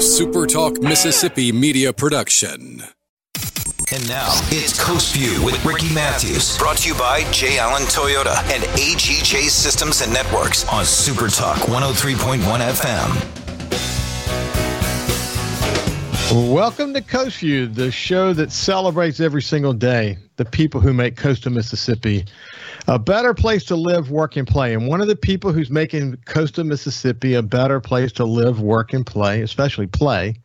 SuperTalk Mississippi media production. And now it's Coast View with Ricky Matthews, brought to you by J. Allen Toyota and AGJ Systems and Networks on SuperTalk 103.1 FM. Welcome to Coast the show that celebrates every single day the people who make coastal Mississippi a better place to live, work, and play. And one of the people who's making coastal Mississippi a better place to live, work, and play, especially play,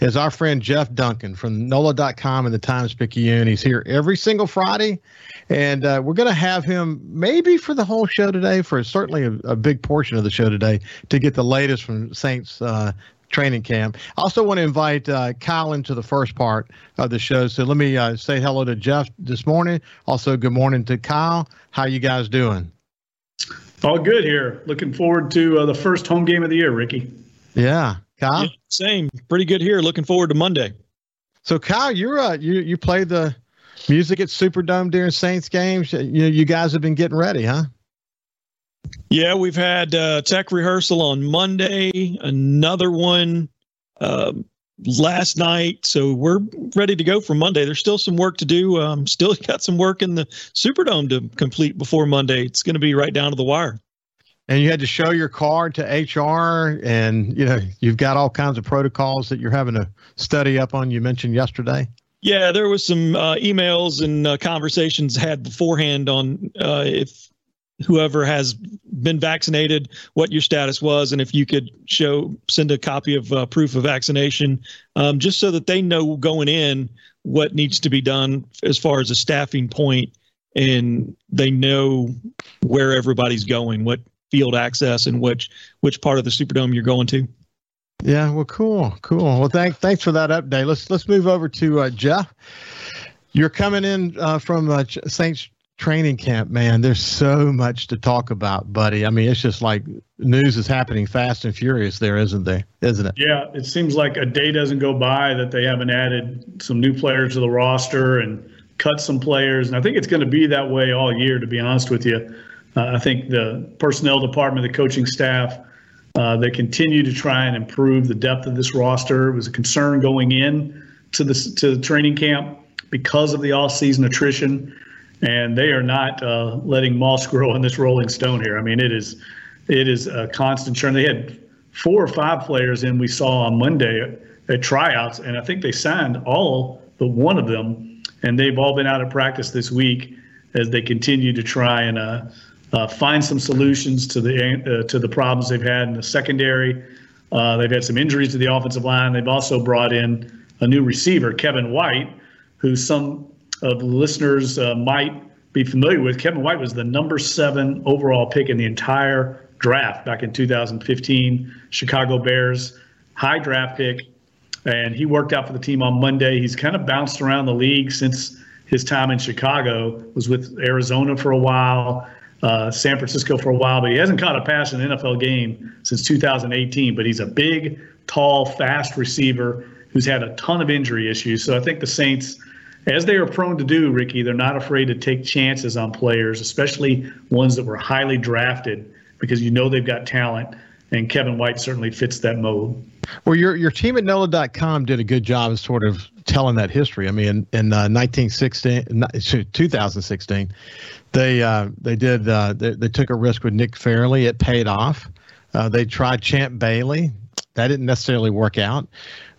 is our friend Jeff Duncan from NOLA.com and the Times Picayune. He's here every single Friday, and uh, we're going to have him maybe for the whole show today, for certainly a, a, big portion of the show today, to get the latest from Saints uh, training camp. I also want to invite uh, Kyle into the first part of the show. So let me uh, say hello to Jeff this morning. Also, good morning to Kyle. How you guys doing? All good here. Looking forward to uh, the first home game of the year, Ricky. Yeah, Kyle. Yeah, same. Pretty good here. Looking forward to Monday. So, Kyle, you're uh, you you play the music at Superdome during Saints games. You you guys have been getting ready, huh? Yeah, we've had uh, tech rehearsal on Monday, another one um, last night. So we're ready to go for Monday. There's still some work to do. Um, still got some work in the Superdome to complete before Monday. It's going to be right down to the wire. And you had to show your card to HR, and you know you've got all kinds of protocols that you're having to study up on. You mentioned yesterday. Yeah, there was some uh, emails and uh, conversations had beforehand on uh, if whoever has been vaccinated what your status was and if you could show send a copy of uh, proof of vaccination um, just so that they know going in what needs to be done as far as a staffing point and they know where everybody's going what field access and which which part of the superdome you're going to. Yeah well cool cool. Well thanks thanks for that update. Let's let's move over to uh, jeff. You're coming in uh, from uh, St training camp, man, there's so much to talk about, buddy. I mean, it's just like news is happening fast and furious there, isn't there? Isn't it? Yeah, it seems like a day doesn't go by that they haven't added some new players to the roster and cut some players. And I think it's going to be that way all year, to be honest with you. Uh, I think the personnel department, the coaching staff, uh, they continue to try and improve the depth of this roster. It was a concern going in to the to the training camp because of the off-season attrition and they are not uh, letting moss grow on this Rolling Stone here. I mean, it is it is a constant churn. They had four or five players in we saw on Monday at tryouts, and I think they signed all but one of them, and they've all been out of practice this week as they continue to try and uh, uh, find some solutions to the uh, to the problems they've had in the secondary. Uh, they've had some injuries to the offensive line. They've also brought in a new receiver, Kevin White, who some of listeners uh, might be familiar with, Kevin White was the number seven overall pick in the entire draft back in 2015. Chicago Bears, high draft pick, and he worked out for the team on Monday. He's kind of bounced around the league since his time in Chicago. Was with Arizona for a while, uh, San Francisco for a while, but he hasn't caught a pass in an NFL game since 2018. But he's a big, tall, fast receiver who's had a ton of injury issues. So I think the Saints as they are prone to do, Ricky, they're not afraid to take chances on players, especially ones that were highly drafted, because you know they've got talent. And Kevin White certainly fits that mold. Well, your your team at NOLA.com did a good job of sort of telling that history. I mean, in, in uh, 1916, 2016, they uh, they did uh, they, they took a risk with Nick Fairley. It paid off. Uh, they tried Champ Bailey. That didn't necessarily work out.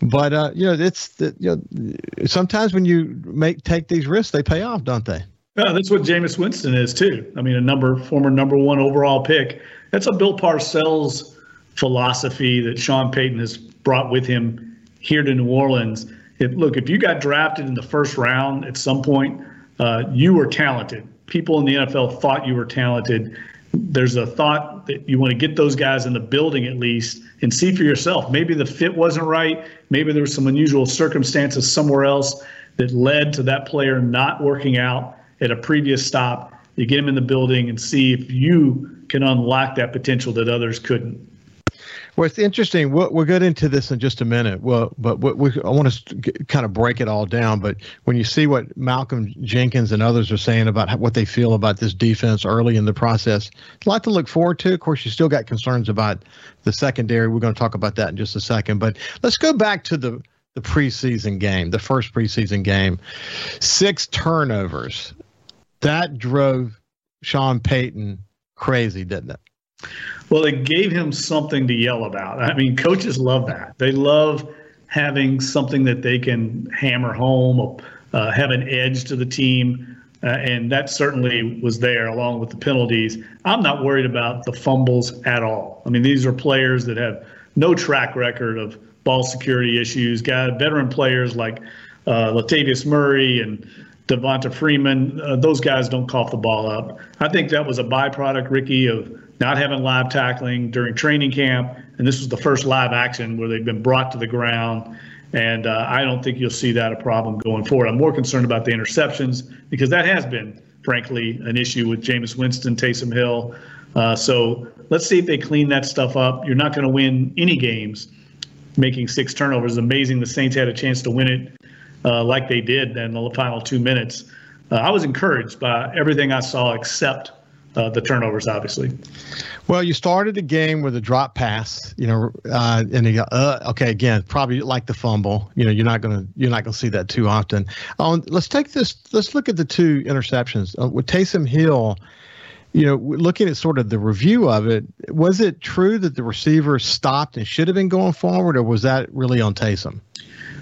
But uh, you know, it's the, you know, sometimes when you make take these risks, they pay off, don't they? Yeah, that's what Jameis Winston is too. I mean, a number former number one overall pick. That's a Bill Parcells philosophy that Sean Payton has brought with him here to New Orleans. Look, if you got drafted in the first round at some point, uh, you were talented. People in the NFL thought you were talented, there's a thought that you want to get those guys in the building at least and see for yourself. Maybe the fit wasn't right. Maybe there were some unusual circumstances somewhere else that led to that player not working out at a previous stop. You get him in the building and see if you can unlock that potential that others couldn't. Well, it's interesting. We'll, we'll get into this in just a minute. Well, but we, I want to kind of break it all down. But when you see what Malcolm Jenkins and others are saying about what they feel about this defense early in the process, a lot to look forward to. Of course, you still got concerns about the secondary. We're going to talk about that in just a second. But let's go back to the the preseason game, the first preseason game. Six turnovers. That drove Sean Payton crazy, didn't it? Well, it gave him something to yell about. I mean, coaches love that. They love having something that they can hammer home, uh, have an edge to the team. Uh, and that certainly was there along with the penalties. I'm not worried about the fumbles at all. I mean, these are players that have no track record of ball security issues. Got veteran players like uh, Latavius Murray and Devonta Freeman. Uh, those guys don't cough the ball up. I think that was a byproduct, Ricky, of not having live tackling during training camp, and this was the first live action where they've been brought to the ground. And uh, I don't think you'll see that a problem going forward. I'm more concerned about the interceptions because that has been, frankly, an issue with Jameis Winston, Taysom Hill. Uh, so let's see if they clean that stuff up. You're not going to win any games making six turnovers. Amazing the Saints had a chance to win it uh, like they did in the final two minutes. Uh, I was encouraged by everything I saw except uh, the turnovers, obviously. Well, you started the game with a drop pass, you know, uh, and you go, uh, okay, again, probably like the fumble. You know, you're not gonna you're not gonna see that too often. Um, let's take this. Let's look at the two interceptions uh, with Taysom Hill. You know, looking at sort of the review of it, was it true that the receiver stopped and should have been going forward, or was that really on Taysom?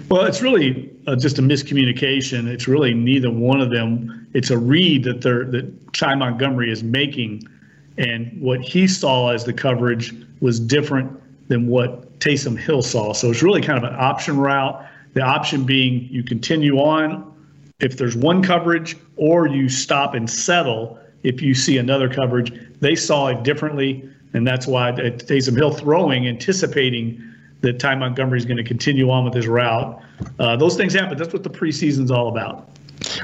Well, it's really uh, just a miscommunication. It's really neither one of them. It's a read that they're that Ty Montgomery is making, and what he saw as the coverage was different than what Taysom Hill saw. So it's really kind of an option route. The option being you continue on if there's one coverage, or you stop and settle if you see another coverage. They saw it differently, and that's why Taysom Hill throwing, anticipating that Ty Montgomery is going to continue on with his route. Uh, those things happen. That's what the preseason's all about.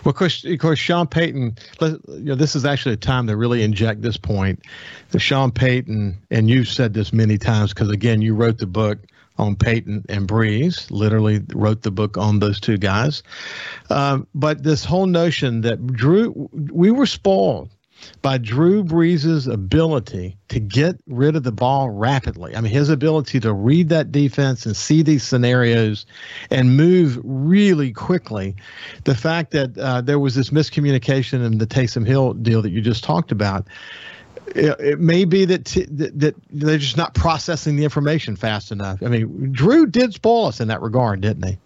Well, of course, of course, Sean Payton. You know, this is actually a time to really inject this point. The Sean Payton, and you've said this many times because again, you wrote the book on Payton and Brees. Literally wrote the book on those two guys. Um, but this whole notion that Drew, we were spoiled by Drew Brees' ability to get rid of the ball rapidly. I mean, his ability to read that defense and see these scenarios and move really quickly. The fact that uh, there was this miscommunication in the Taysom Hill deal that you just talked about. It, it may be that, t- that, that they're just not processing the information fast enough. I mean, Drew did spoil us in that regard, didn't he?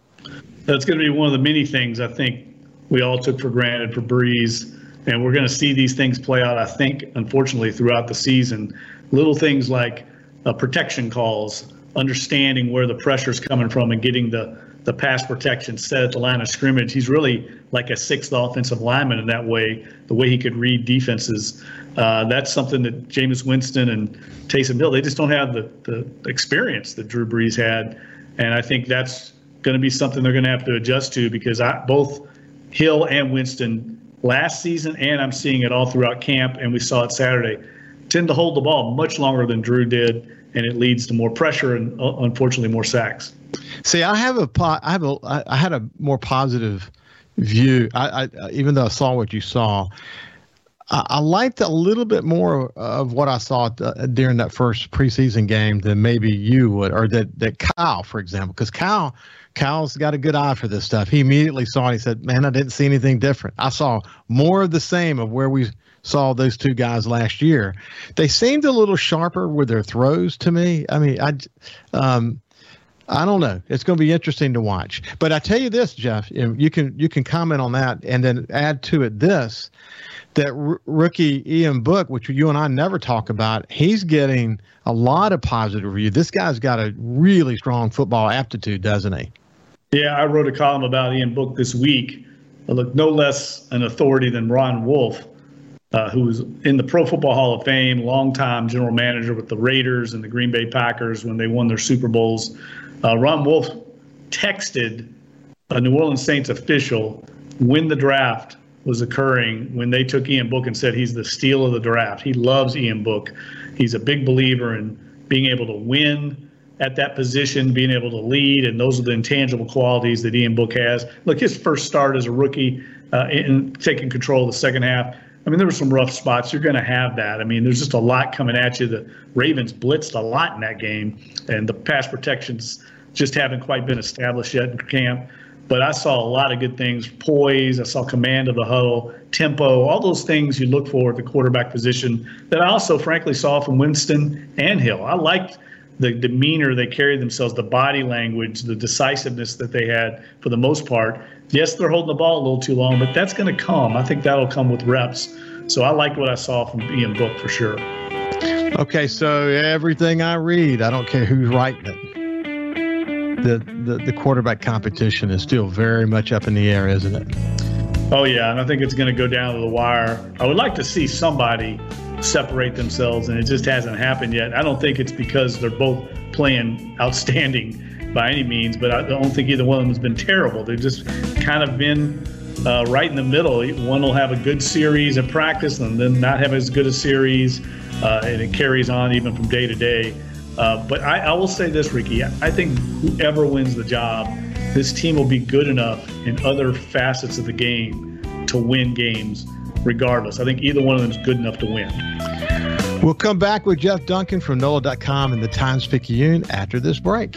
That's going to be one of the many things I think we all took for granted for Brees and we're going to see these things play out, I think, unfortunately, throughout the season. Little things like uh, protection calls, understanding where the pressure is coming from, and getting the, the pass protection set at the line of scrimmage. He's really like a sixth offensive lineman in that way, the way he could read defenses. Uh, that's something that Jameis Winston and Taysom Hill, they just don't have the, the experience that Drew Brees had. And I think that's going to be something they're going to have to adjust to because I, both Hill and Winston last season, and I'm seeing it all throughout camp, and we saw it Saturday, tend to hold the ball much longer than Drew did, and it leads to more pressure and uh, unfortunately more sacks. See, I have a I have a I had a more positive view. I, I even though I saw what you saw. I, liked a little bit more of what I saw during that first preseason game than maybe you would, or that, that Kyle, for example, because Kyle Kyle's got a good eye for this stuff. He immediately saw it. He said, "Man, I didn't see anything different. I saw more of the same of where we saw those two guys last year. They seemed a little sharper with their throws to me. I mean, I, um, I don't know. It's going to be interesting to watch. But I tell you this, Jeff, you can you can comment on that and then add to it this that r- rookie Ian Book, which you and I never talk about, he's getting a lot of positive review. This guy's got a really strong football aptitude, doesn't he? Yeah, I wrote a column about Ian Book this week. Look, no less an authority than Ron Wolf, uh, who's in the Pro Football Hall of Fame, longtime general manager with the Raiders and the Green Bay Packers when they won their Super Bowls. Uh, Ron Wolf texted a New Orleans Saints official when the draft was occurring when they took Ian Book and said he's the steal of the draft. He loves Ian Book. He's a big believer in being able to win at that position, being able to lead, and those are the intangible qualities that Ian Book has. Look, his first start as a rookie uh, in taking control of the second half. I mean, there were some rough spots. You're going to have that. I mean, there's just a lot coming at you. The Ravens blitzed a lot in that game, and the pass protections just haven't quite been established yet in camp. But I saw a lot of good things poise, I saw command of the huddle, tempo, all those things you look for at the quarterback position that I also, frankly, saw from Winston and Hill. I liked the demeanor they carried themselves, the body language, the decisiveness that they had for the most part. Yes, they're holding the ball a little too long, but that's going to come. I think that'll come with reps. So I liked what I saw from Ian Book for sure. Okay, so everything I read, I don't care who's writing it the, the, the quarterback competition is still very much up in the air, isn't it? Oh, yeah. And I think it's going to go down to the wire. I would like to see somebody separate themselves, and it just hasn't happened yet. I don't think it's because they're both playing outstanding by any means, but I don't think either one of them has been terrible. They've just kind of been uh, right in the middle. One will have a good series in practice and then not have as good a series, uh, and it carries on even from day to day. Uh, but I, I, will say this, Ricky. I think whoever wins the job, this team will be good enough in other facets of the game to win games regardless. I think either one of them is good enough to win. We'll come back with Jeff Duncan from NOLA.com and the Times Picayune after this break.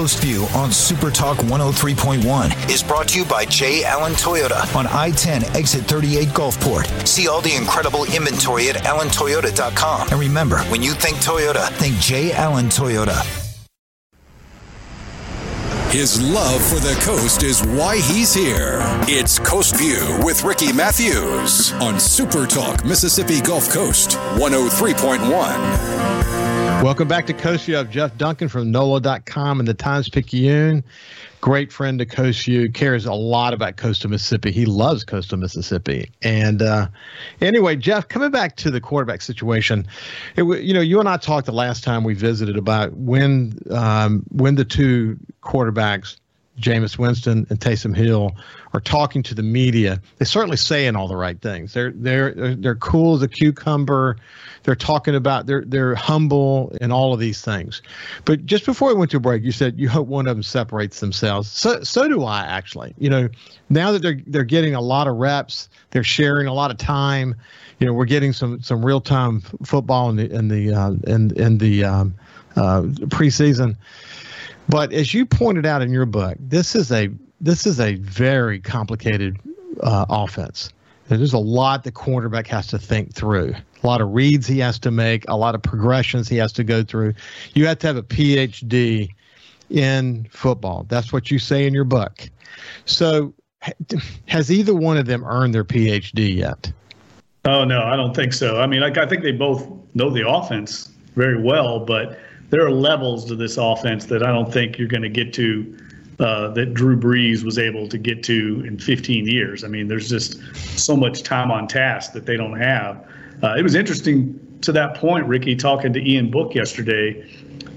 Coast View on Super Talk 103.1 is brought to you by J. Allen Toyota on I 10 exit 38 Gulfport. See all the incredible inventory at allentoyota.com. And remember, when you think Toyota, think J. Allen Toyota. His love for the coast is why he's here. It's Coast View with Ricky Matthews on Super Talk Mississippi Gulf Coast 103.1. Welcome back to View. have Jeff Duncan from NOLA.com and the Times Picayune. Great friend to View. Cares a lot about coastal Mississippi. He loves coastal Mississippi. And uh, anyway, Jeff, coming back to the quarterback situation, it, you know, you and I talked the last time we visited about when um, when the two quarterbacks Jameis Winston and Taysom Hill are talking to the media, they're certainly saying all the right things. They're they're they're cool as a cucumber. They're talking about they're they're humble and all of these things. But just before we went to break, you said you hope one of them separates themselves. So so do I actually. You know, now that they're they're getting a lot of reps, they're sharing a lot of time. You know, we're getting some some real time football in the in the uh, in in the um, uh, preseason but as you pointed out in your book, this is a this is a very complicated uh, offense. There's a lot the quarterback has to think through. A lot of reads he has to make. A lot of progressions he has to go through. You have to have a PhD in football. That's what you say in your book. So, has either one of them earned their PhD yet? Oh no, I don't think so. I mean, like I think they both know the offense very well, but there are levels to this offense that I don't think you're going to get to uh, that Drew Brees was able to get to in 15 years. I mean, there's just so much time on task that they don't have. Uh, it was interesting to that point, Ricky, talking to Ian Book yesterday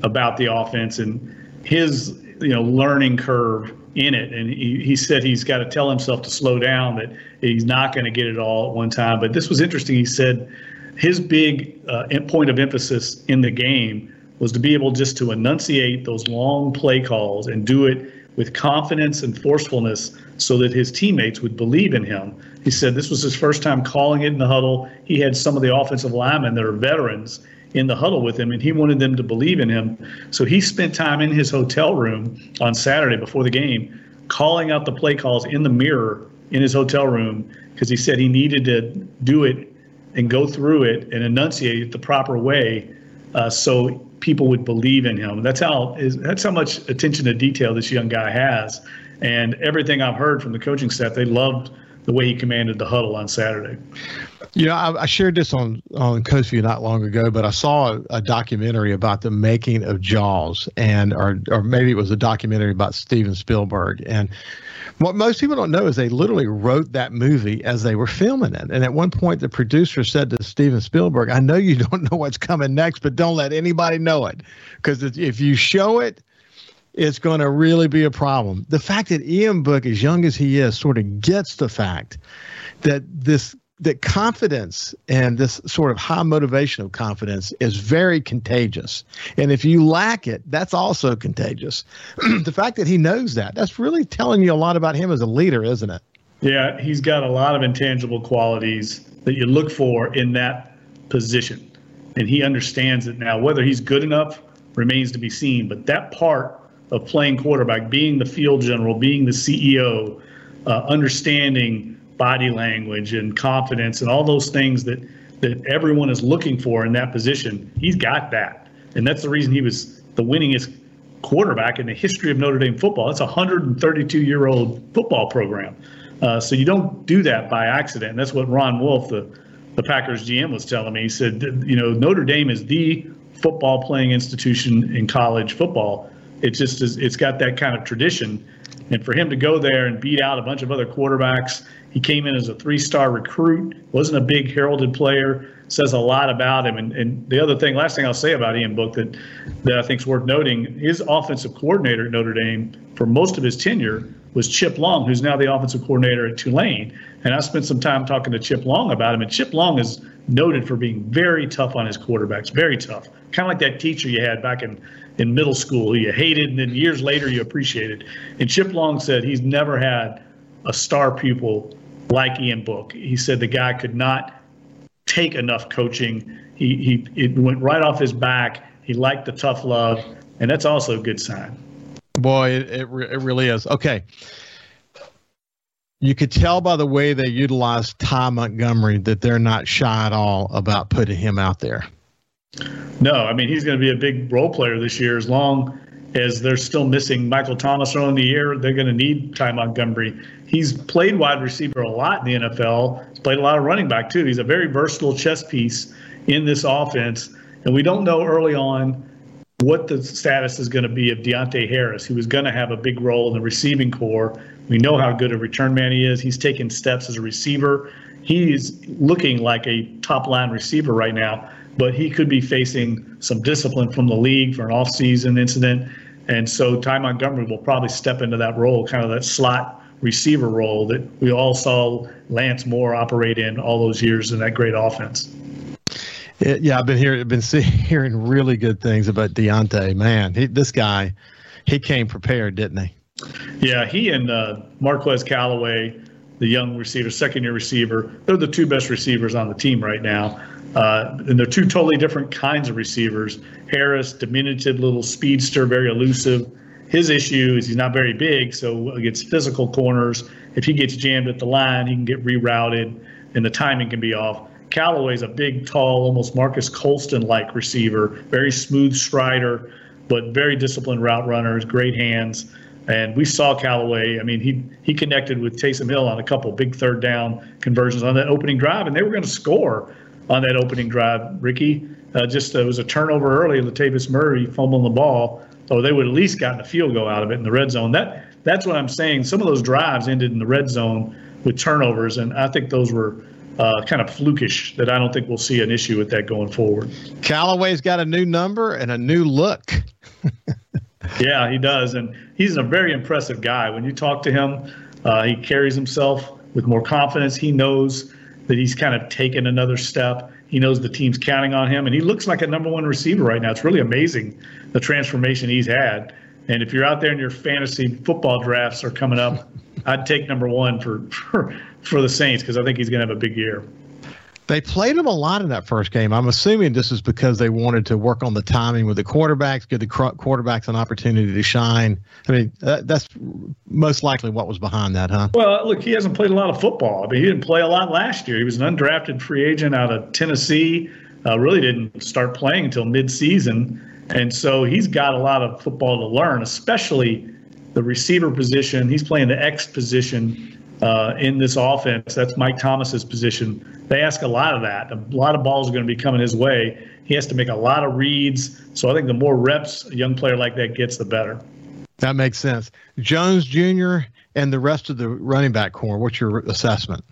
about the offense and his you know learning curve in it. And he, he said he's got to tell himself to slow down, that he's not going to get it all at one time. But this was interesting. He said his big uh, point of emphasis in the game was to be able just to enunciate those long play calls and do it with confidence and forcefulness so that his teammates would believe in him. He said this was his first time calling it in the huddle. He had some of the offensive linemen that are veterans in the huddle with him, and he wanted them to believe in him. So he spent time in his hotel room on Saturday before the game calling out the play calls in the mirror in his hotel room because he said he needed to do it and go through it and enunciate it the proper way uh, so people would believe in him. That's how is that's how much attention to detail this young guy has. And everything I've heard from the coaching staff, they loved the way he commanded the huddle on Saturday. You know, I, I shared this on on Coast View not long ago, but I saw a, a, documentary about the making of Jaws, and or or maybe it was a documentary about Steven Spielberg. And what most people don't know is they literally wrote that movie as they were filming it. And at one point, the producer said to Steven Spielberg, I know you don't know what's coming next, but don't let anybody know it. Because if you show it, it's going to really be a problem. The fact that Ian Book, as young as he is, sort of gets the fact that this that confidence and this sort of high motivation of confidence is very contagious. And if you lack it, that's also contagious. the fact that he knows that, that's really telling you a lot about him as a leader, isn't it? Yeah, he's got a lot of intangible qualities that you look for in that position. And he understands it now. Whether he's good enough remains to be seen. But that part of playing quarterback, being the field general, being the CEO, uh, understanding body language and confidence and all those things that that everyone is looking for in that position. He's got that, and that's the reason he was the winningest quarterback in the history of Notre Dame football. It's a 132 year old football program, uh, so you don't do that by accident. And that's what Ron Wolf, the the Packers GM, was telling me. He said, you know, Notre Dame is the football playing institution in college football. It just. It's got that kind of tradition. And for him to go there and beat out a bunch of other quarterbacks he came in as a three star recruit, wasn't a big heralded player, says a lot about him. And, and the other thing, last thing I'll say about Ian Book that, that I think is worth noting his offensive coordinator at Notre Dame for most of his tenure was Chip Long, who's now the offensive coordinator at Tulane. And I spent some time talking to Chip Long about him. And Chip Long is noted for being very tough on his quarterbacks, very tough. Kind of like that teacher you had back in, in middle school who you hated and then years later you appreciated. And Chip Long said he's never had a star pupil like Ian Book. He said the guy could not take enough coaching. He, he it went right off his back. He liked the tough love, and that's also a good sign. Boy, it, it, it really is. Okay. You could tell by the way they utilized Ty Montgomery that they're not shy at all about putting him out there. No, I mean, he's going to be a big role player this year as long as they're still missing Michael Thomas early in the year. They're going to need Ty Montgomery he's played wide receiver a lot in the NFL. He's played a lot of running back too. He's a very versatile chess piece in this offense, and we don't know early on what the status is going to be of Deonte Harris, who is going to have a big role in the receiving corps. We know how good a return man he is. He's taken steps as a receiver. He's looking like a top line receiver right now, but he could be facing some discipline from the league for an offseason incident. And so Ty Montgomery will probably step into that role, kind of that slot receiver role that we all saw Lance Moore operate in all those years in that great offense. Yeah, I've been hearing been see, hearing really good things about Deonte. Man, he, this guy, he came prepared, didn't he? Yeah, he and uh, Marquez Callaway, the young receiver, second year receiver, they're the two best receivers on the team right now. Uh, and they're two totally different kinds of receivers. Harris, diminutive little speedster, very elusive his issue is he's not very big, so against physical corners, if he gets jammed at the line, he can get rerouted, and the timing can be off. Callaway's a big, tall, almost Marques Colston-like receiver, very smooth strider, but very disciplined route runners, great hands. And we saw Callaway. I mean, he he connected with Taysom Hill on a couple big third down conversions on that opening drive, and they were going to score on that opening drive. Ricky, uh, just uh, it was a turnover early, Latavius Murray fumbling the ball or they would at least gotten a field goal out of it in the red zone. That that's what I'm saying. Some of those drives ended in the red zone with turnovers, and I think those were uh, kind of flukish. That I don't think we'll see an issue with that going forward. Callaway's got a new number and a new look. yeah, he does, and he's a very impressive guy. When you talk to him, uh, he carries himself with more confidence. He knows that he's kind of taken another step. He knows the team's counting on him, and he looks like a number one receiver right now. It's really amazing the transformation he's had. And if you're out there and your fantasy football drafts are coming up, I'd take number one for for, for the Saints because I think he's going to have a big year. They played him a lot in that first game. I'm assuming this is because they wanted to work on the timing with the quarterbacks, give the quarterbacks an opportunity to shine. I mean, that's most likely what was behind that, huh? Well, look, he hasn't played a lot of football. I mean, he didn't play a lot last year. He was an undrafted free agent out of Tennessee. Uh, really didn't start playing until midseason, and so he's got a lot of football to learn, especially the receiver position. He's playing the X position uh, in this offense. That's Mike Thomas's position. They ask a lot of that. A lot of balls are going to be coming his way. He has to make a lot of reads. So I think the more reps a young player like that gets, the better. That makes sense. Jones Jr. and the rest of the running back corps. What's your assessment?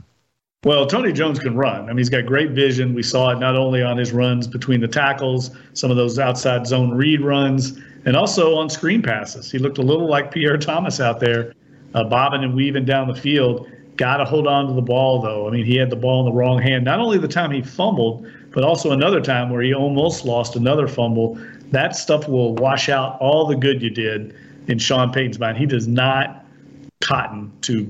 Well, Tony Jones can run. I mean, he's got great vision. We saw it not only on his runs between the tackles, some of those outside zone read runs, and also on screen passes. He looked a little like Pierre Thomas out there, uh, bobbing and weaving down the field Got to hold on to the ball, though. I mean, he had the ball in the wrong hand. Not only the time he fumbled, but also another time where he almost lost another fumble. That stuff will wash out all the good you did in Sean Payton's mind. He does not cotton to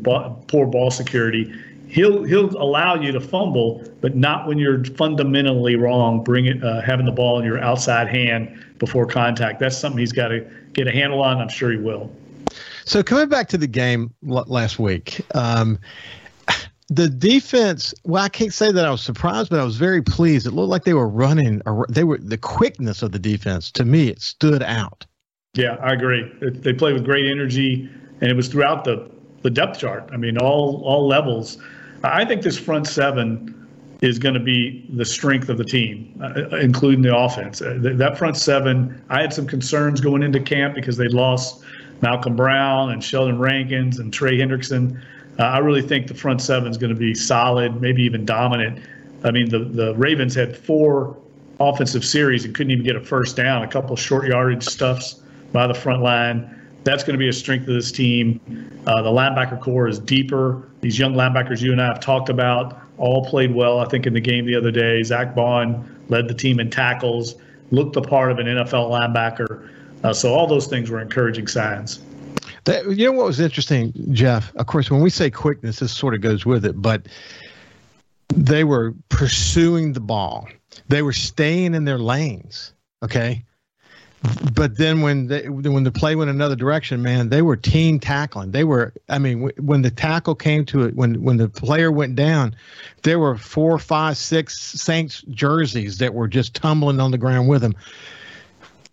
poor ball security. He'll he'll allow you to fumble, but not when you're fundamentally wrong. Bring it, uh, having the ball in your outside hand before contact. That's something he's got to get a handle on. I'm sure he will. So coming back to the game last week, um, the defense. Well, I can't say that I was surprised, but I was very pleased. It looked like they were running. They were the quickness of the defense. To me, it stood out. Yeah, I agree. They played with great energy, and it was throughout the the depth chart. I mean, all all levels. I think this front seven is going to be the strength of the team, uh, including the offense. Uh, that front seven, I had some concerns going into camp because they lost Malcolm Brown and Sheldon Rankins and Trey Hendrickson. Uh, I really think the front seven is going to be solid, maybe even dominant. I mean, the, the Ravens had four offensive series and couldn't even get a first down, a couple short yardage stuffs by the front line. That's going to be a strength of this team. Uh, the linebacker corps is deeper. These young linebackers you and I have talked about all played well, I think, in the game the other day. Zack Baun led the team in tackles, looked the part of an NFL linebacker. Uh, so all those things were encouraging signs. That, you know what was interesting, Jeff? Of course, when we say quickness, this sort of goes with it, but they were pursuing the ball. They were staying in their lanes. Okay but then when they, when the play went another direction, man, they were team tackling. They were, I mean, when the tackle came to it, when when the player went down, there were four, five, six Saints jerseys that were just tumbling on the ground with him.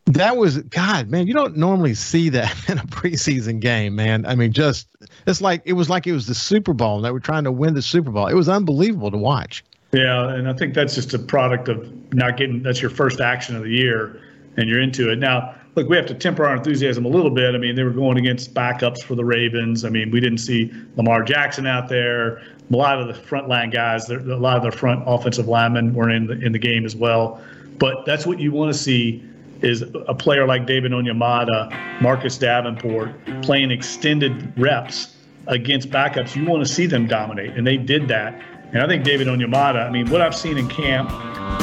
That was God, man. You don't normally see that in a preseason game, man. I mean, just it's like it was like it was the Super Bowl, and they were trying to win the Super Bowl. It was unbelievable to watch. Yeah, and I think that's just a product of not getting. That's your first action of the year and you're into it. Now, look, we have to temper our enthusiasm a little bit. I mean, they were going against backups for the Ravens. I mean, we didn't see Lamar Jackson out there. A lot of the frontline guys, a lot of their front offensive linemen were in the, in the game as well. But that's what you want to see is a player like David Onyemata, Marcus Davenport playing extended reps against backups. You want to see them dominate, and they did that. And I think David Onyemata, I mean, what I've seen in camp,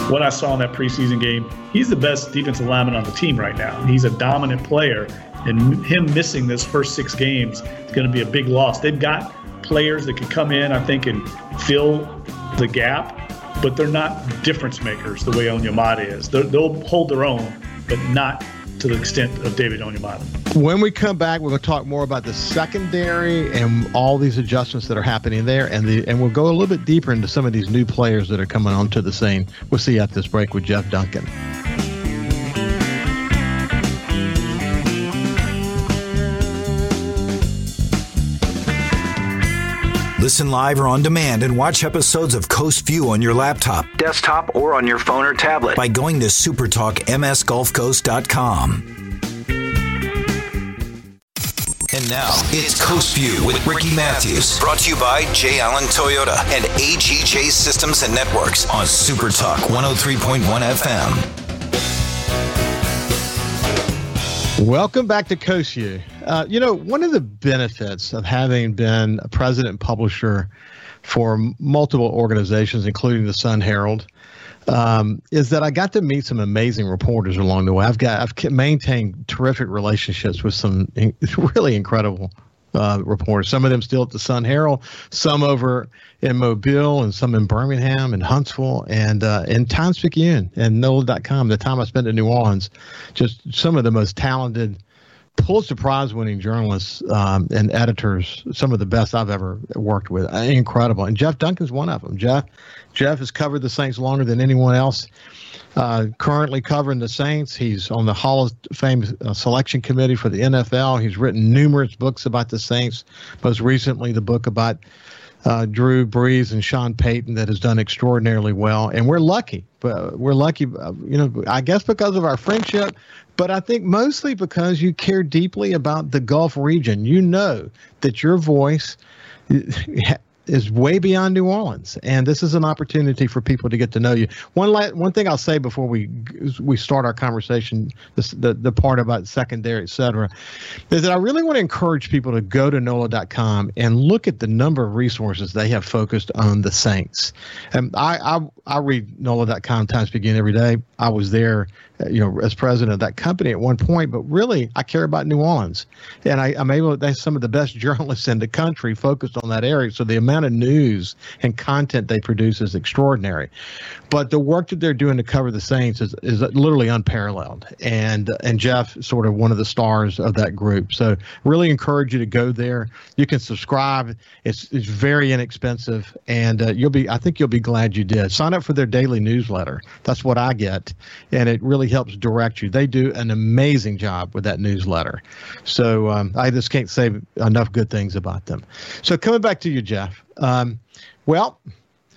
what I saw in that preseason game, he's the best defensive lineman on the team right now. He's a dominant player, and him missing this first six games is going to be a big loss. They've got players that can come in, I think, and fill the gap, but they're not difference makers the way Onyemata is. they will hold their own, but not to the extent of David Onyemata. When we come back, we're going to talk more about the secondary and all these adjustments that are happening there, and the and we'll go a little bit deeper into some of these new players that are coming onto the scene. We'll see you at this break with Jeff Duncan. Listen live or on demand and watch episodes of Coast View on your laptop, desktop, or on your phone or tablet by going to supertalkmsgulfcoast.com. And now it's Coast View with Ricky Matthews, brought to you by J. Allen Toyota and AGJ Systems and Networks on Supertalk 103.1 FM. Welcome back to Coast View. Uh, you know, one of the benefits of having been a president and publisher for multiple organizations, including the Sun Herald, um, is that I got to meet some amazing reporters along the way. I've got I've maintained terrific relationships with some really incredible uh, reporters. Some of them still at the Sun Herald, some over in Mobile, and some in Birmingham and Huntsville, and uh, in Times Picayune and NOLA.com. The time I spent in New Orleans, just some of the most talented Pulitzer Prize winning journalists um, and editors, some of the best I've ever worked with. Uh, incredible. And Jeff Duncan's one of them. Jeff, Jeff has covered the Saints longer than anyone else. Uh, currently covering the Saints. He's on the Hall of Fame uh, selection committee for the NFL. He's written numerous books about the Saints. Most recently, the book about uh, Drew Brees and Sean Payton that has done extraordinarily well. And we're lucky. But we're lucky, uh, you know, I guess because of our friendship, but I think mostly because you care deeply about the Gulf region. You know that your voice is way beyond New Orleans, and this is an opportunity for people to get to know you. One one thing I'll say before we we start our conversation, this, the the part about secondary, et cetera, is that I really want to encourage people to go to NOLA.com and look at the number of resources they have focused on the Saints. And I I, I read NOLA.com Times Begin every day. I was there you know, as president of that company at one point, but really I care about New Orleans. And I, am able to, some of the best journalists in the country focused on that area. So the amount of news and content they produce is extraordinary. But the work that they're doing to cover the Saints is, is literally unparalleled. And, and Jeff sort of one of the stars of that group. So really encourage you to go there. You can subscribe. It's, it's very inexpensive and uh, you'll be, I think you'll be glad you did. Sign up for their daily newsletter. That's what I get. And it really really helps direct you. They do an amazing job with that newsletter. So um, I just can't say enough good things about them. So coming back to you, Jeff. Um, well,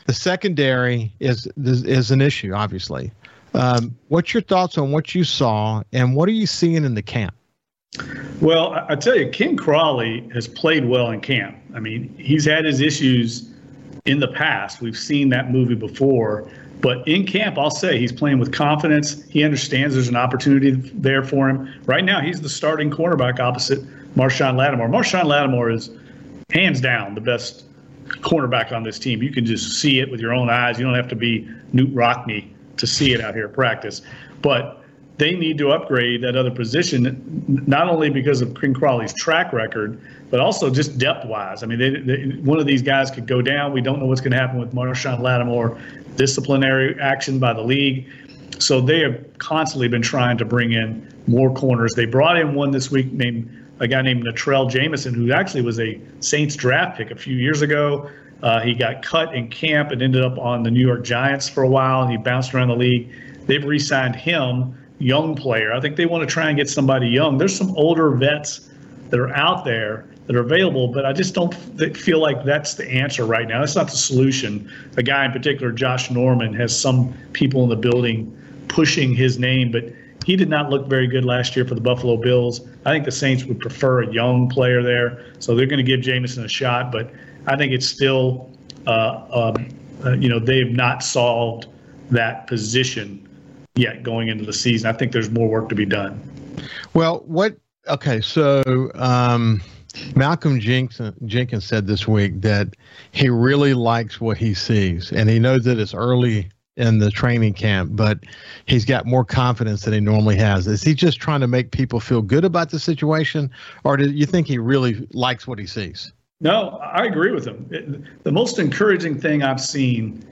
the secondary is is an issue, obviously. Um, what's your thoughts on what you saw, and what are you seeing in the camp? Well, I tell you, Ken Crawley has played well in camp. I mean, he's had his issues in the past. We've seen that movie before. But in camp, I'll say he's playing with confidence. He understands there's an opportunity there for him. Right now, he's the starting cornerback opposite Marshon Lattimore. Marshon Lattimore is hands down the best cornerback on this team. You can just see it with your own eyes. You don't have to be Knute Rockney to see it out here at practice. But they need to upgrade that other position, not only because of Ken Crawley's track record, but also just depth wise. I mean, they, they, one of these guys could go down. We don't know what's going to happen with Marshon Lattimore disciplinary action by the league. So they have constantly been trying to bring in more corners. They brought in one this week named a guy named Natrell Jamerson, who actually was a Saints draft pick a few years ago. Uh, he got cut in camp and ended up on the New York Giants for a while. and He bounced around the league. They've re-signed him, young player. I think they want to try and get somebody young. There's some older vets that are out there that are available, but I just don't feel like that's the answer right now. That's not the solution. A guy in particular, Josh Norman, has some people in the building pushing his name, but he did not look very good last year for the Buffalo Bills. I think the Saints would prefer a young player there, so they're going to give Jamerson a shot, but I think it's still, uh, um, uh, you know, they've not solved that position yet going into the season. I think there's more work to be done. Well, what, okay, so, um, Malcolm Jenkins, Jenkins said this week that he really likes what he sees, and he knows that it's early in the training camp, but he's got more confidence than he normally has. Is he just trying to make people feel good about the situation, or do you think he really likes what he sees? No, I agree with him. It, the most encouraging thing I've seen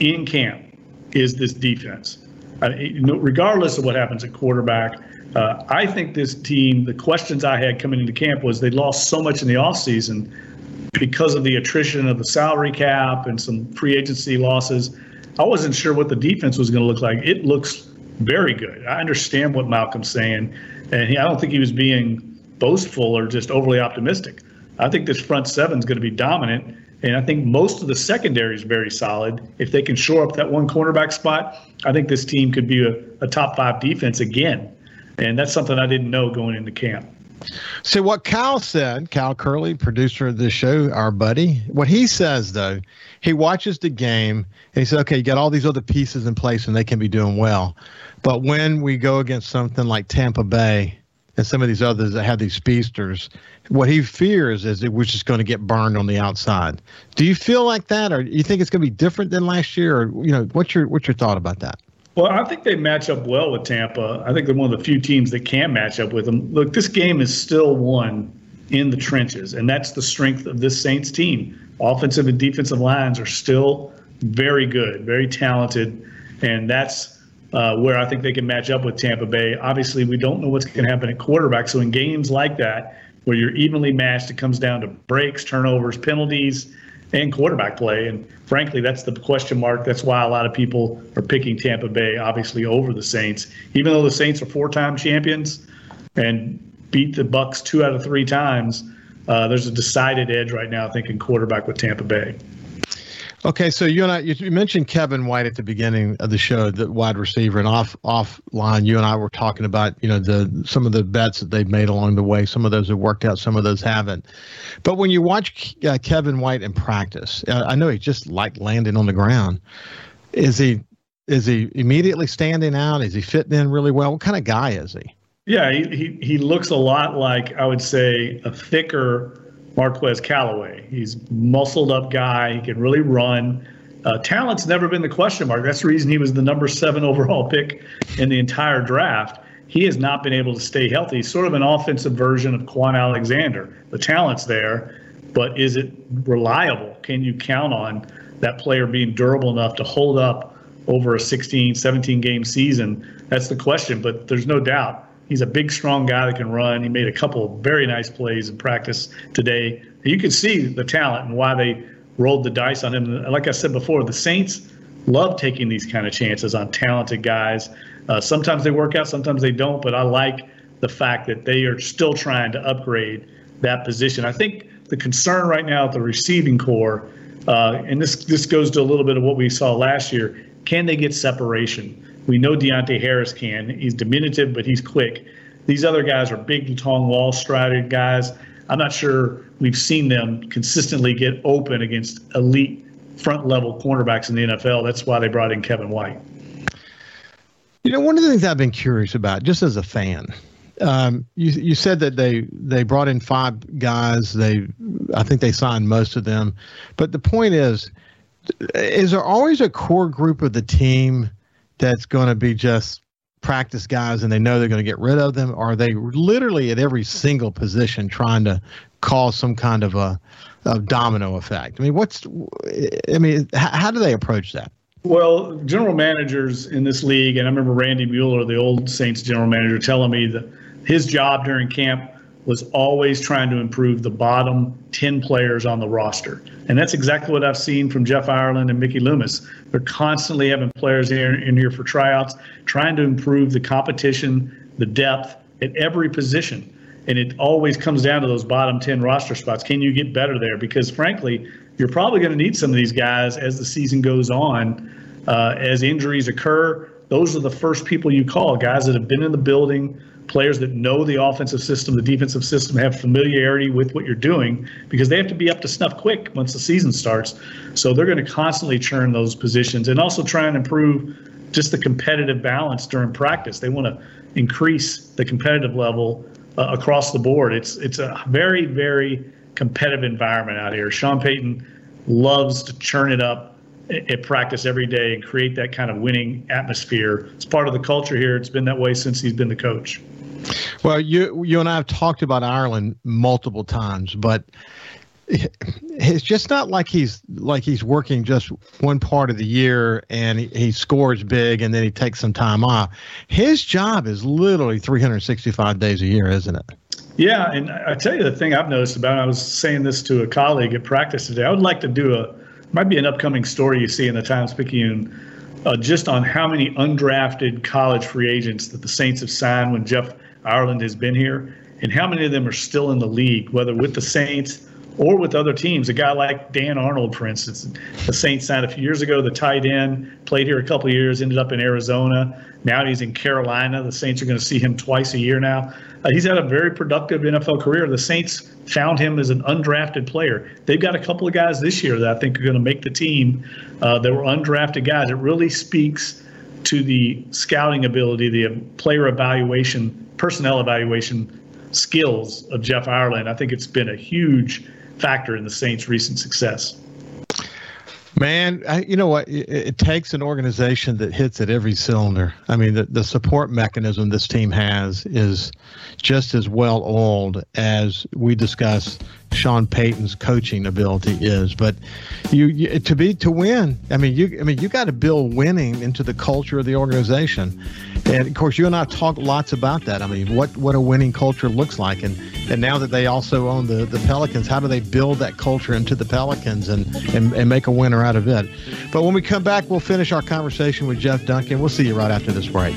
in camp is this defense. Regardless of what happens at quarterback, uh, I think this team, the questions I had coming into camp was they lost so much in the offseason because of the attrition of the salary cap and some free agency losses. I wasn't sure what the defense was going to look like. It looks very good. I understand what Malcolm's saying, and he, I don't think he was being boastful or just overly optimistic. I think this front seven is going to be dominant, and I think most of the secondary is very solid. If they can shore up that one cornerback spot, I think this team could be a, a top five defense again. And that's something I didn't know going into camp. So what Cal said, Cal Curley, producer of the show, our buddy, what he says though, he watches the game and he said, okay, you got all these other pieces in place and they can be doing well. But when we go against something like Tampa Bay and some of these others that have these speedsters, what he fears is that we're just going to get burned on the outside. Do you feel like that, or you think it's going to be different than last year, or you know, what's your what's your thought about that? Well, I think they match up well with Tampa. I think they're one of the few teams that can match up with them. Look, this game is still won in the trenches, and that's the strength of this Saints team. Offensive and defensive lines are still very good, very talented, and that's uh, where I think they can match up with Tampa Bay. Obviously, we don't know what's going to happen at quarterback. So in games like that, where you're evenly matched, it comes down to breaks, turnovers, penalties and quarterback play. And frankly, that's the question mark. That's why a lot of people are picking Tampa Bay, obviously, over the Saints. Even though the Saints are four-time champions and beat the Bucks two out of three times, uh, there's a decided edge right now, I think, in quarterback with Tampa Bay. Okay, so you and I, you mentioned Kevin White at the beginning of the show, the wide receiver, and off offline, you and I were talking about you know the some of the bets that they've made along the way. Some of those have worked out, some of those haven't. But when you watch uh, Kevin White in practice, uh, I know he just like landing on the ground. Is he is he immediately standing out? Is he fitting in really well? What kind of guy is he? Yeah, he he, he looks a lot like I would say a thicker Marquez Callaway. He's muscled up guy. He can really run. Uh, talent's never been the question mark. That's the reason he was the number seven overall pick in the entire draft. He has not been able to stay healthy. He's sort of an offensive version of Kwon Alexander. The talent's there, but is it reliable? Can you count on that player being durable enough to hold up over a 16, 17 game season? That's the question. But there's no doubt He's a big, strong guy that can run. He made a couple of very nice plays in practice today. You can see the talent and why they rolled the dice on him. Like I said before, the Saints love taking these kind of chances on talented guys. Uh, sometimes they work out, sometimes they don't. But I like the fact that they are still trying to upgrade that position. I think the concern right now at the receiving corps, uh, and this this goes to a little bit of what we saw last year. Can they get separation? We know Deonte Harris can. He's diminutive, but he's quick. These other guys are big, tall, wall strided guys. I'm not sure we've seen them consistently get open against elite front level cornerbacks in the NFL. That's why they brought in Kevin White. You know, one of the things I've been curious about, just as a fan, um, you you said that they they brought in five guys. They, I think they signed most of them, but the point is, is there always a core group of the team that's going to be just practice guys and they know they're going to get rid of them? Or are they literally at every single position trying to cause some kind of a, a domino effect? I mean, what's, I mean, how, how do they approach that? Well, general managers in this league, and I remember Randy Mueller, the old Saints general manager, telling me that his job during camp was always trying to improve the bottom 10 players on the roster. And that's exactly what I've seen from Jeff Ireland and Mickey Loomis. They're constantly having players here in here for tryouts, trying to improve the competition, the depth at every position. And it always comes down to those bottom 10 roster spots. Can you get better there? Because frankly, you're probably going to need some of these guys as the season goes on. Uh, as injuries occur, those are the first people you call, guys that have been in the building, players that know the offensive system, the defensive system, have familiarity with what you're doing because they have to be up to snuff quick once the season starts. So they're going to constantly churn those positions and also try and improve just the competitive balance during practice. They want to increase the competitive level uh, across the board. It's it's a very very competitive environment out here. Sean Payton loves to churn it up at practice every day and create that kind of winning atmosphere. It's part of the culture here. It's been that way since he's been the coach. Well, you you and I have talked about Ireland multiple times, but it's just not like he's like he's working just one part of the year and he, he, scores big and then he takes some time off. His job is literally 365 days a year, isn't it? Yeah, and I tell you the thing I've noticed about. It, I was saying this to a colleague at practice today. I would like to do a might be an upcoming story you see in the Times Picayune uh, just on how many undrafted college free agents that the Saints have signed when Jeff Ireland has been here, and how many of them are still in the league, whether with the Saints or with other teams. A guy like Dan Arnold, for instance, the Saints signed a few years ago, the tight end, played here a couple years, ended up in Arizona. Now he's in Carolina. The Saints are going to see him twice a year now. Uh, he's had a very productive NFL career. The Saints found him as an undrafted player. They've got a couple of guys this year that I think are going to make the team uh, that were undrafted guys. It really speaks to the scouting ability, the player evaluation, personnel evaluation skills of Jeff Ireland. I think it's been a huge factor in the Saints' recent success. Man, I, you know what? It, it, takes an organization that hits at every cylinder. I mean, the, the support mechanism this team has is just as well oiled as we discuss Sean Payton's coaching ability is. But you, you to be to win, I mean, you I mean you got to build winning into the culture of the organization. And of course, you and I talk lots about that. I mean, what what a winning culture looks like, and and now that they also own the the Pelicans, how do they build that culture into the Pelicans and and, and make a winner out of it? But when we come back, we'll finish our conversation with Jeff Duncan. We'll see you right after this break.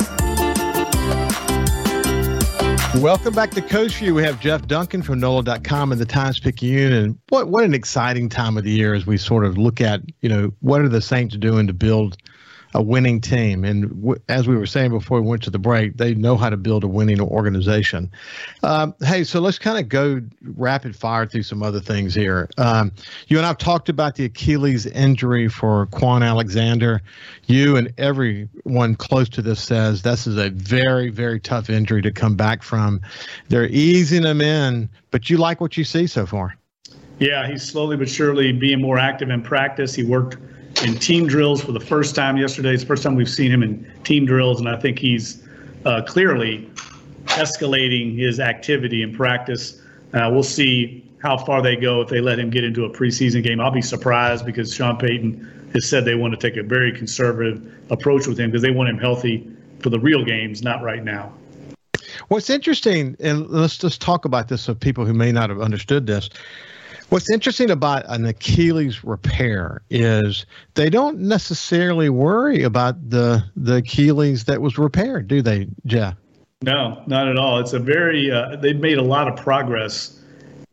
Welcome back to Coast View. We have Jeff Duncan from NOLA.com and the Times Picayune. And what, what an exciting time of the year as we sort of look at, you know, what are the Saints doing to build a winning team. And w- as we were saying before we went to the break, they know how to build a winning organization. Um, hey, so let's kind of go rapid fire through some other things here. Um, you and I've talked about the Achilles injury for Kwon Alexander. You and everyone close to this says this is a very, very tough injury to come back from. They're easing him in, but you like what you see so far. Yeah, he's slowly but surely being more active in practice. He worked in team drills for the first time yesterday. It's the first time we've seen him in team drills, and I think he's uh, clearly escalating his activity in practice. Uh, we'll see how far they go if they let him get into a preseason game. I'll be surprised because Sean Payton has said they want to take a very conservative approach with him because they want him healthy for the real games, not right now. What's interesting, and let's just talk about this so people who may not have understood this. What's interesting about an Achilles repair is they don't necessarily worry about the the Achilles that was repaired, do they, Jeff? No, not at all. It's a very uh, they've made a lot of progress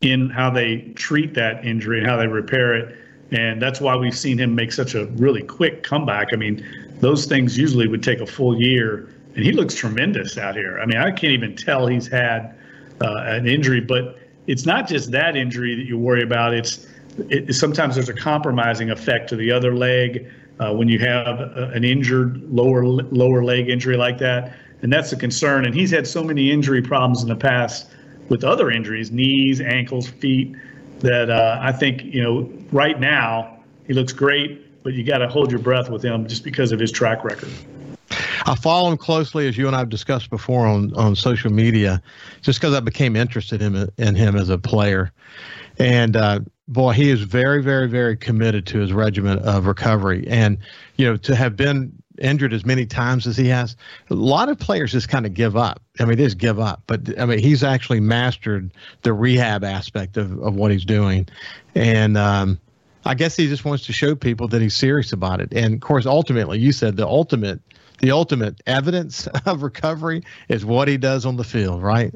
in how they treat that injury and how they repair it, and that's why we've seen him make such a really quick comeback. I mean, those things usually would take a full year, and he looks tremendous out here. I mean, I can't even tell he's had uh, an injury, but it's not just that injury that you worry about. It's it, sometimes there's a compromising effect to the other leg uh, when you have a, an injured lower lower leg injury like that, and that's a concern. And he's had so many injury problems in the past with other injuries, knees, ankles, feet, that uh, I think you know right now he looks great, but you got to hold your breath with him just because of his track record. I follow him closely, as you and I have discussed before on, on social media, just because I became interested in, in him as a player. And uh, boy, he is very, very, very committed to his regimen of recovery. And, you know, to have been injured as many times as he has, a lot of players just kind of give up. I mean, they just give up. But, I mean, he's actually mastered the rehab aspect of, of what he's doing. And, um, I guess he just wants to show people that he's serious about it. And of course, ultimately, you said the ultimate the ultimate evidence of recovery is what he does on the field, right?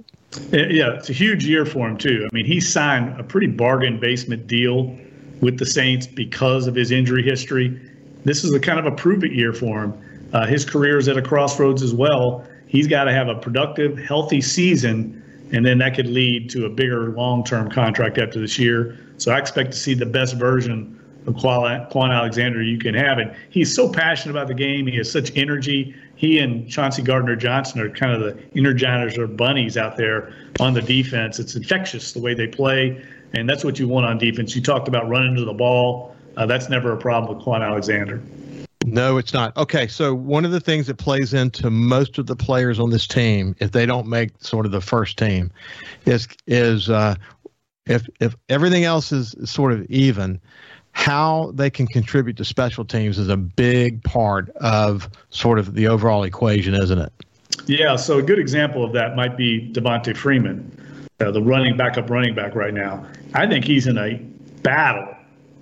Yeah, it's a huge year for him too. I mean, he signed a pretty bargain basement deal with the Saints because of his injury history. This is a kind of a prove it year for him. Uh, his career is at a crossroads as well. He's got to have a productive, healthy season, and then that could lead to a bigger long term contract after this year. So I expect to see the best version Kwon Alexander you can have. And he's so passionate about the game. He has such energy. He and Chauncey Gardner Johnson are kind of the energizers or bunnies out there on the defense. It's infectious the way they play, and that's what you want on defense. You talked about running to the ball. Uh, that's never a problem with Kwon Alexander. No, it's not. Okay, so one of the things that plays into most of the players on this team, if they don't make sort of the first team, is is uh, if if everything else is sort of even, how they can contribute to special teams is a big part of sort of the overall equation, isn't it? Yeah. So a good example of that might be Devonta Freeman, uh, the running backup running back right now. I think he's in a battle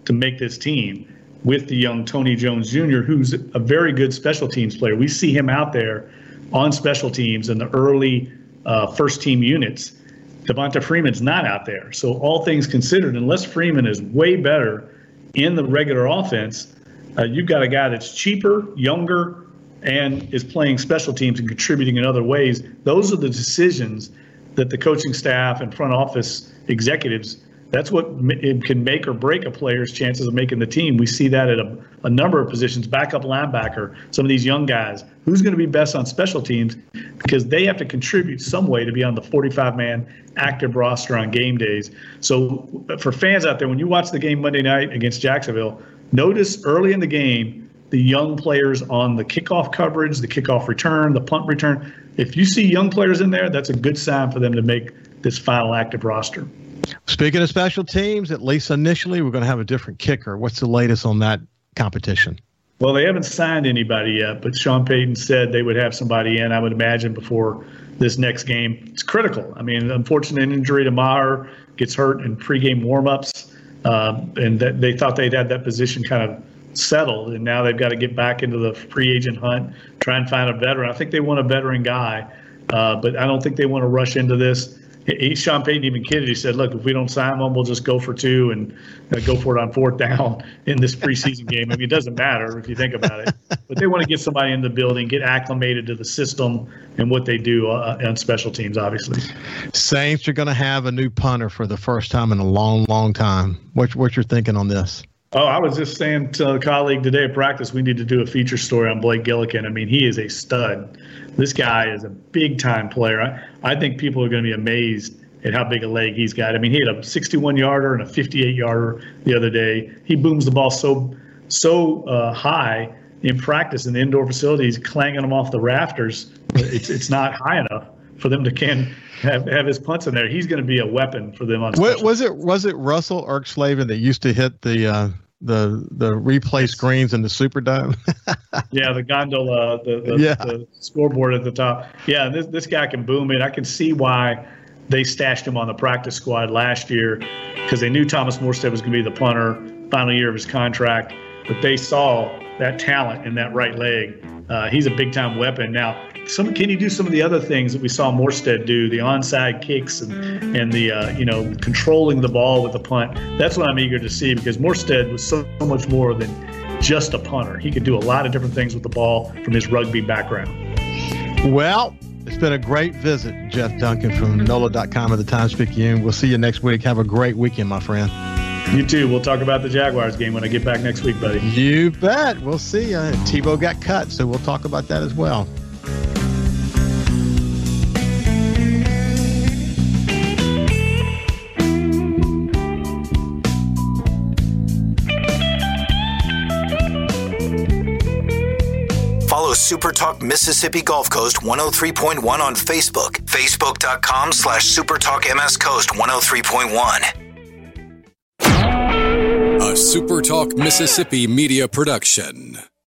to make this team with the young Tony Jones Jr., who's a very good special teams player. We see him out there on special teams in the early uh, first team units. Devonta Freeman's not out there. So all things considered, unless Freeman is way better in the regular offense, uh, you've got a guy that's cheaper, younger, and is playing special teams and contributing in other ways. Those are the decisions that the coaching staff and front office executives that's what can make or break a player's chances of making the team. We see that at a, a number of positions, backup linebacker, some of these young guys. Who's going to be best on special teams? Because they have to contribute some way to be on the 45 man active roster on game days. So, uh, for fans out there, when you watch the game Monday night against Jacksonville, notice early in the game the young players on the kickoff coverage, the kickoff return, the punt return. If you see young players in there, that's a good sign for them to make this final active roster. Speaking of special teams, at least initially, we're going to have a different kicker. What's the latest on that competition? Well, they haven't signed anybody yet, but Sean Payton said they would have somebody in, I would imagine, before this next game. It's critical. I mean, unfortunate injury to Maher gets hurt in pregame warmups, uh, and that they thought they'd had that position kind of settled, and now they've got to get back into the free agent hunt, try and find a veteran. I think they want a veteran guy, uh, but I don't think they want to rush into this he, Sean Payton even kidded. He said, "Look, if we don't sign one, we'll just go for two and uh, go for it on fourth down in this preseason game." I mean, it doesn't matter if you think about it, but they want to get somebody in the building, get acclimated to the system and what they do uh, on special teams. Obviously, Saints are going to have a new punter for the first time in a long, long time. What what you're thinking on this? Oh, I was just saying to a colleague today at practice, we need to do a feature story on Blake Gillikin. I mean, he is a stud. This guy is a big time player. I, think people are going to be amazed at how big a leg he's got. I mean, he had a 61 yarder and a 58 yarder the other day. He booms the ball so so uh, high in practice in the indoor facilities, clanging them off the rafters. It's it's not high enough for them to can have, have his punts in there. He's going to be a weapon for them on. What, was it was it Russell Erxleben that used to hit the uh, the the replay screens in the Superdome. yeah, the gondola, the, the, yeah. the, scoreboard at the top. Yeah, this this guy can boom it. I can see why they stashed him on the practice squad last year because they knew Thomas Morstead was going to be the punter, final year of his contract. But they saw that talent in that right leg. Uh, he's a big time weapon. Now, some can you do some of the other things that we saw Morstead do, the onside kicks and and the uh, you know controlling the ball with the punt? That's what I'm eager to see because Morstead was so, so much more than just a punter. He could do a lot of different things with the ball from his rugby background. Well, it's been a great visit, Jeff Duncan from NOLA.com of the Times Picayune. We'll see you next week. Have a great weekend, my friend. You too. We'll talk about the Jaguars game when I get back next week, buddy. You bet. We'll see. Uh, Tebow got cut, so we'll talk about that as well. Follow Super Talk Mississippi Gulf Coast 103.1 on Facebook. Facebook.com slash Super Talk MS Coast 103.1. A SuperTalk Mississippi media production.